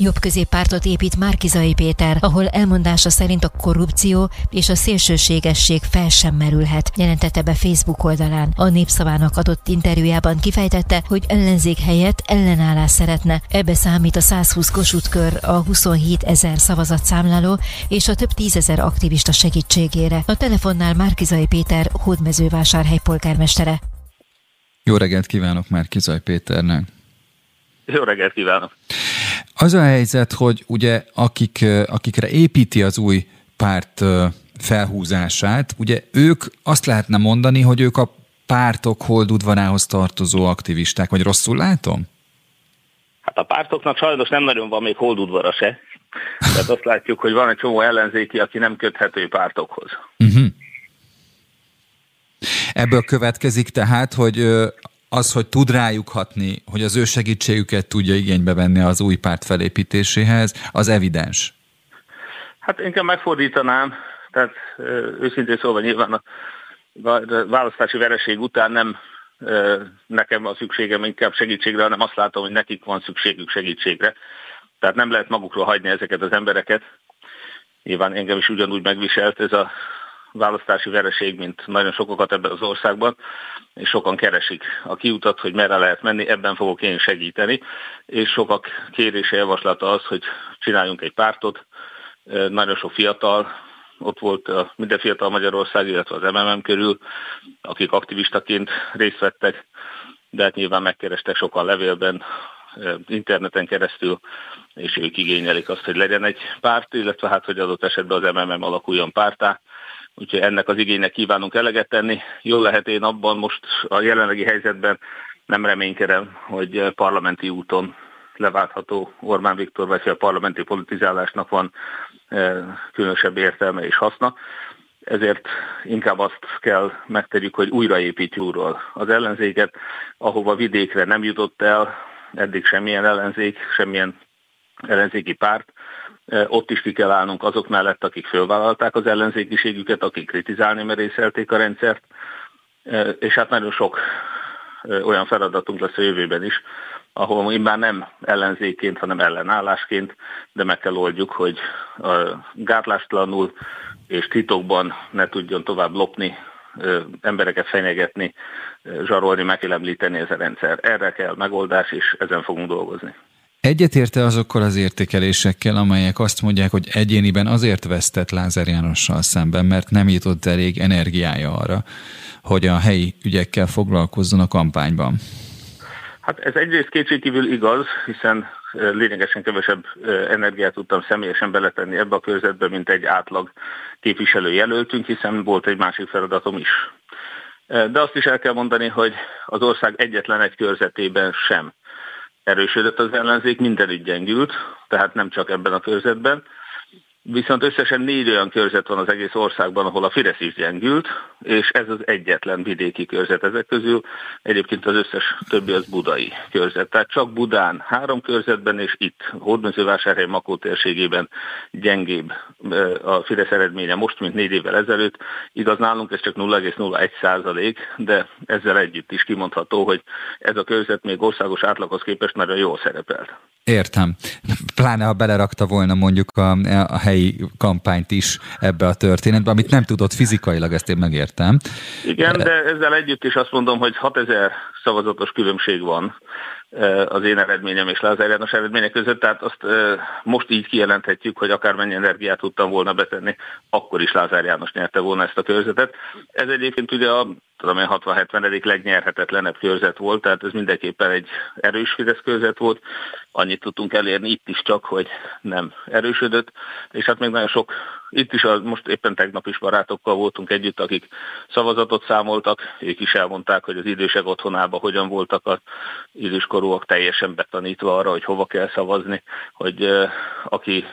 Jobb középpártot épít Márkizai Péter, ahol elmondása szerint a korrupció és a szélsőségesség fel sem merülhet, jelentette be Facebook oldalán. A népszavának adott interjújában kifejtette, hogy ellenzék helyett ellenállás szeretne. Ebbe számít a 120 kossuth a 27 ezer szavazatszámláló és a több tízezer aktivista segítségére. A telefonnál Márkizai Péter hódmezővásárhely polgármestere. Jó reggelt kívánok Márkizaj Péternek! Jó reggelt kívánok! Az a helyzet, hogy ugye akik, akikre építi az új párt felhúzását, ugye ők azt lehetne mondani, hogy ők a pártok holdudvarához tartozó aktivisták, vagy rosszul látom? Hát a pártoknak sajnos nem nagyon van még holdudvara se. Tehát azt látjuk, hogy van egy csomó ellenzéki, aki nem köthető pártokhoz. Uh-huh. Ebből következik tehát, hogy az, hogy tud rájuk hatni, hogy az ő segítségüket tudja igénybe venni az új párt felépítéséhez, az evidens. Hát inkább megfordítanám, tehát őszintén szóval nyilván a választási vereség után nem nekem a szükségem inkább segítségre, hanem azt látom, hogy nekik van szükségük segítségre. Tehát nem lehet magukról hagyni ezeket az embereket. Nyilván engem is ugyanúgy megviselt ez a választási vereség, mint nagyon sokakat ebben az országban, és sokan keresik a kiutat, hogy merre lehet menni, ebben fogok én segíteni, és sokak kérése javaslata az, hogy csináljunk egy pártot, nagyon sok fiatal, ott volt minden fiatal Magyarország, illetve az MMM körül, akik aktivistaként részt vettek, de hát nyilván megkerestek sokan levélben, interneten keresztül, és ők igényelik azt, hogy legyen egy párt, illetve hát, hogy adott esetben az MMM alakuljon pártá. Úgyhogy ennek az igénynek kívánunk eleget tenni. Jól lehet én abban most a jelenlegi helyzetben nem reménykedem, hogy parlamenti úton leváltható Orbán Viktor, vagy a parlamenti politizálásnak van eh, különösebb értelme és haszna. Ezért inkább azt kell megtegyük, hogy újraépítjük úrról az ellenzéket, ahova vidékre nem jutott el eddig semmilyen ellenzék, semmilyen ellenzéki párt, ott is ki kell állnunk azok mellett, akik fölvállalták az ellenzékiségüket, akik kritizálni merészelték a rendszert, és hát nagyon sok olyan feladatunk lesz a jövőben is, ahol mi már nem ellenzékként, hanem ellenállásként, de meg kell oldjuk, hogy gátlástalanul és titokban ne tudjon tovább lopni, embereket fenyegetni, zsarolni, megélemlíteni ez a rendszer. Erre kell megoldás, és ezen fogunk dolgozni. Egyetérte azokkal az értékelésekkel, amelyek azt mondják, hogy egyéniben azért vesztett Lázár Jánossal szemben, mert nem jutott elég energiája arra, hogy a helyi ügyekkel foglalkozzon a kampányban. Hát ez egyrészt kétségkívül igaz, hiszen lényegesen kevesebb energiát tudtam személyesen beletenni ebbe a körzetbe, mint egy átlag képviselő jelöltünk, hiszen volt egy másik feladatom is. De azt is el kell mondani, hogy az ország egyetlen egy körzetében sem erősödött az ellenzék, mindenütt gyengült, tehát nem csak ebben a körzetben. Viszont összesen négy olyan körzet van az egész országban, ahol a Fidesz is gyengült, és ez az egyetlen vidéki körzet ezek közül. Egyébként az összes többi az budai körzet. Tehát csak Budán három körzetben, és itt Hódmezővásárhely Makó térségében gyengébb a Fidesz eredménye most, mint négy évvel ezelőtt. Igaz, nálunk ez csak 0,01 százalék, de ezzel együtt is kimondható, hogy ez a körzet még országos átlaghoz képest nagyon jól szerepelt. Értem. Pláne, ha belerakta volna mondjuk a, a helyi kampányt is ebbe a történetbe, amit nem tudott fizikailag, ezt én megértem. Igen, de ezzel együtt is azt mondom, hogy 6000 szavazatos különbség van az én eredményem és Lázár János eredmények között, tehát azt most így kijelenthetjük, hogy akármennyi energiát tudtam volna betenni, akkor is Lázár János nyerte volna ezt a körzetet. Ez egyébként ugye a tudom én 60-70. legnyerhetetlenebb körzet volt, tehát ez mindenképpen egy erős Fidesz körzet volt. Annyit tudtunk elérni itt is csak, hogy nem erősödött, és hát még nagyon sok, itt is a, most éppen tegnap is barátokkal voltunk együtt, akik szavazatot számoltak, ők is elmondták, hogy az idősek otthonában hogyan voltak az időskorúak teljesen betanítva arra, hogy hova kell szavazni, hogy aki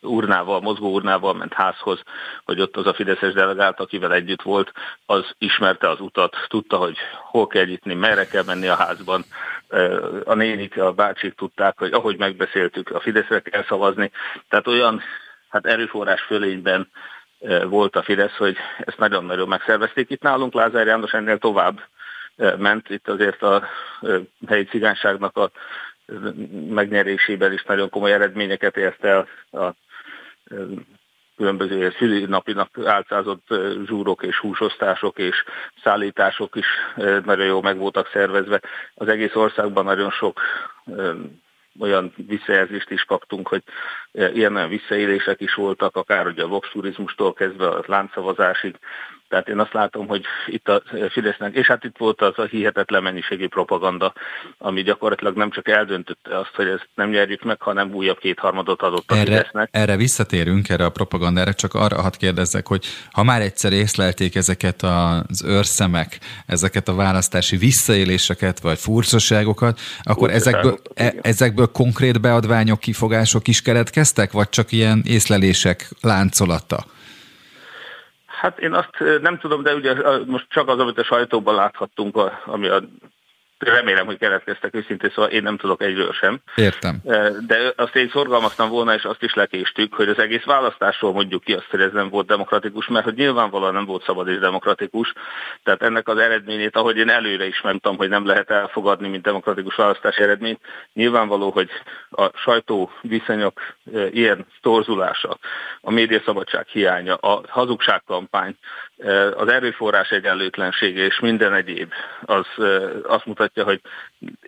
urnával, mozgó urnával ment házhoz, hogy ott az a Fideszes delegált, akivel együtt volt, az ismerte az utat, tudta, hogy hol kell nyitni, merre kell menni a házban. A nénik, a bácsik tudták, hogy ahogy megbeszéltük, a Fideszre kell szavazni. Tehát olyan hát erőforrás fölényben volt a Fidesz, hogy ezt nagyon-nagyon megszervezték. Itt nálunk Lázár János ennél tovább ment, itt azért a helyi cigányságnak a megnyerésében is nagyon komoly eredményeket ért el a különböző szülinapinak álcázott zsúrok és húsosztások és szállítások is nagyon jól meg voltak szervezve. Az egész országban nagyon sok olyan visszajelzést is kaptunk, hogy ilyen olyan visszaélések is voltak, akár ugye a vox turizmustól kezdve a láncszavazásig, tehát én azt látom, hogy itt a Fidesznek, és hát itt volt az a hihetetlen mennyiségű propaganda, ami gyakorlatilag nem csak eldöntötte azt, hogy ezt nem nyerjük meg, hanem újabb kétharmadot adott a erre, Fidesznek. Erre visszatérünk, erre a propagandára, csak arra hadd kérdezzek, hogy ha már egyszer észlelték ezeket az őrszemek, ezeket a választási visszaéléseket, vagy furcsaságokat, akkor ezekből, e, ezekből konkrét beadványok, kifogások is keretkeztek, vagy csak ilyen észlelések láncolata? Hát én azt nem tudom, de ugye most csak az, amit a sajtóban láthattunk, ami a remélem, hogy keletkeztek őszintén, szóval én nem tudok egyről sem. Értem. De azt én szorgalmaztam volna, és azt is lekéstük, hogy az egész választásról mondjuk ki azt, hogy ez nem volt demokratikus, mert hogy nyilvánvalóan nem volt szabad és demokratikus. Tehát ennek az eredményét, ahogy én előre is mondtam, hogy nem lehet elfogadni, mint demokratikus választási eredményt, nyilvánvaló, hogy a sajtó viszonyok ilyen torzulása, a médiaszabadság hiánya, a hazugságkampány, az erőforrás egyenlőtlensége és minden egyéb, az azt mutatja, hogy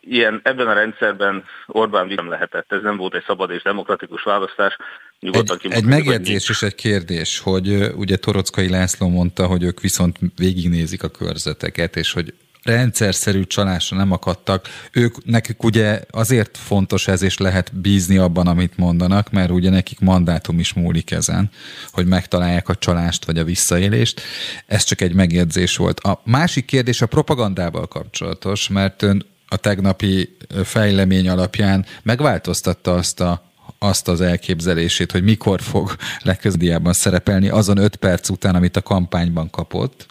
ilyen ebben a rendszerben Orbán nem lehetett. Ez nem volt egy szabad és demokratikus választás. Nyugodtan egy, egy megjegyzés és egy kérdés, hogy ugye Torockai László mondta, hogy ők viszont végignézik a körzeteket, és hogy rendszerszerű csalásra nem akadtak. Ők, nekik ugye azért fontos ez, és lehet bízni abban, amit mondanak, mert ugye nekik mandátum is múlik ezen, hogy megtalálják a csalást vagy a visszaélést. Ez csak egy megjegyzés volt. A másik kérdés a propagandával kapcsolatos, mert ön a tegnapi fejlemény alapján megváltoztatta azt a azt az elképzelését, hogy mikor fog legközelebben szerepelni azon öt perc után, amit a kampányban kapott,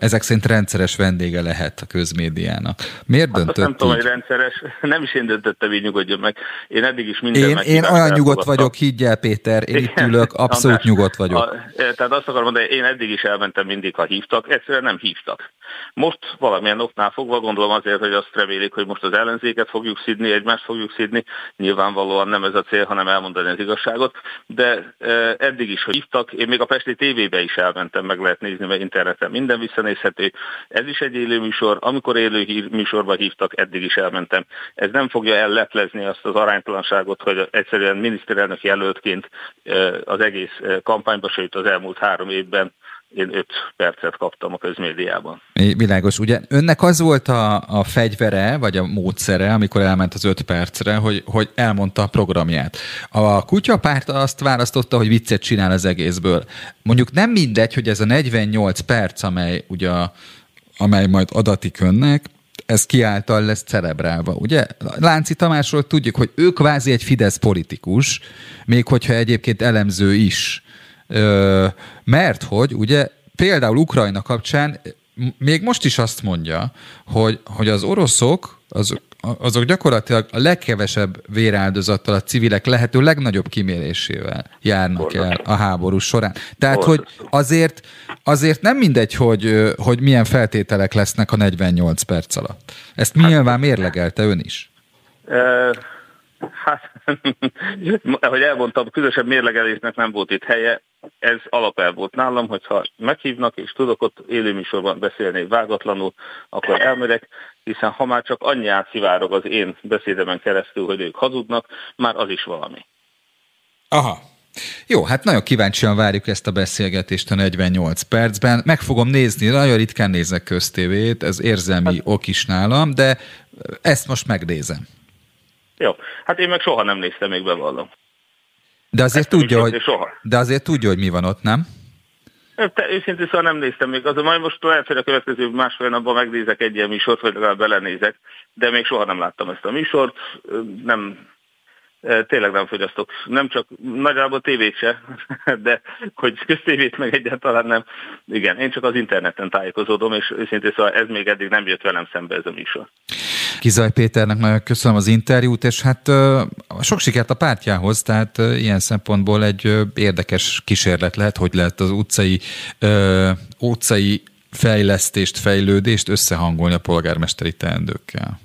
ezek szerint rendszeres vendége lehet a közmédiának. Miért döntött hát, Nem tudom, hogy rendszeres. Nem is én döntöttem, így nyugodjon meg. Én eddig is minden Én, én olyan nyugodt vagyok, higgyel Péter, én itt ülök, abszolút András, nyugodt vagyok. A, tehát azt akarom mondani, én eddig is elmentem mindig, ha hívtak, egyszerűen nem hívtak. Most valamilyen oknál fogva gondolom azért, hogy azt remélik, hogy most az ellenzéket fogjuk szidni, egymást fogjuk szidni. Nyilvánvalóan nem ez a cél, hanem elmondani az igazságot. De eddig is, hogy hívtak, én még a Pesti tévébe is elmentem, meg lehet nézni, mert interneten minden visszanézhető. Ez is egy élő műsor. Amikor élő műsorba hívtak, eddig is elmentem. Ez nem fogja elleplezni azt az aránytalanságot, hogy egyszerűen miniszterelnök jelöltként az egész kampányba, sőt az elmúlt három évben én öt percet kaptam a közmédiában. Világos. Ugye önnek az volt a, a fegyvere, vagy a módszere, amikor elment az öt percre, hogy, hogy elmondta a programját. A kutyapárt azt választotta, hogy viccet csinál az egészből. Mondjuk nem mindegy, hogy ez a 48 perc, amely ugye amely majd adatik önnek, ez kiáltal lesz celebrálva, ugye? Lánci Tamásról tudjuk, hogy ő kvázi egy Fidesz politikus, még hogyha egyébként elemző is mert hogy ugye például Ukrajna kapcsán még most is azt mondja, hogy, hogy az oroszok azok, azok gyakorlatilag a legkevesebb véráldozattal a civilek lehető legnagyobb kimérésével járnak el a háború során. Tehát, hogy azért, azért nem mindegy, hogy, hogy milyen feltételek lesznek a 48 perc alatt. Ezt nyilván mérlegelte ön is. Hát, ahogy elmondtam, közösebb mérlegelésnek nem volt itt helye. Ez alapelv volt nálam, hogyha meghívnak, és tudok ott élőműsorban beszélni vágatlanul, akkor elmegyek, hiszen ha már csak annyi átszivárog az én beszédemen keresztül, hogy ők hazudnak, már az is valami. Aha, jó, hát nagyon kíváncsian várjuk ezt a beszélgetést a 48 percben. Meg fogom nézni, nagyon ritkán nézek köztévét, ez érzelmi hát. ok is nálam, de ezt most megnézem. Jó, hát én meg soha nem néztem, még bevallom. De azért, tudja, hogy, soha. de azért tudja, hogy mi van ott, nem? Te, őszintén szóval nem néztem még. Az majd most lehet, hogy a következő másfél napban megnézek egy ilyen műsort, vagy legalább belenézek, de még soha nem láttam ezt a műsort. Nem, tényleg nem fogyasztok. Nem csak nagyjából tévét se, de hogy köztévét meg egyáltalán nem. Igen, én csak az interneten tájékozódom, és őszintén szóval ez még eddig nem jött velem szembe ez a műsor. Kizaj Péternek nagyon köszönöm az interjút, és hát sok sikert a pártjához, tehát ilyen szempontból egy érdekes kísérlet lehet, hogy lehet az utcai, utcai fejlesztést, fejlődést összehangolni a polgármesteri teendőkkel.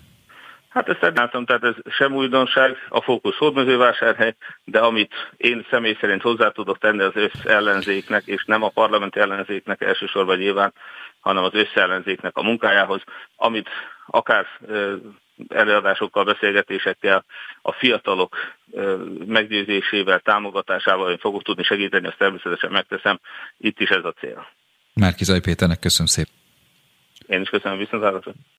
Hát ezt látom, tehát ez sem újdonság, a fókusz hódmezővásárhely, de amit én személy szerint hozzá tudok tenni az összellenzéknek, és nem a parlamenti ellenzéknek elsősorban nyilván, hanem az összellenzéknek a munkájához, amit akár előadásokkal, beszélgetésekkel, a fiatalok meggyőzésével, támogatásával én fogok tudni segíteni, azt természetesen megteszem. Itt is ez a cél. Márki Zaj Péternek köszönöm szépen. Én is köszönöm, viszontlátásra.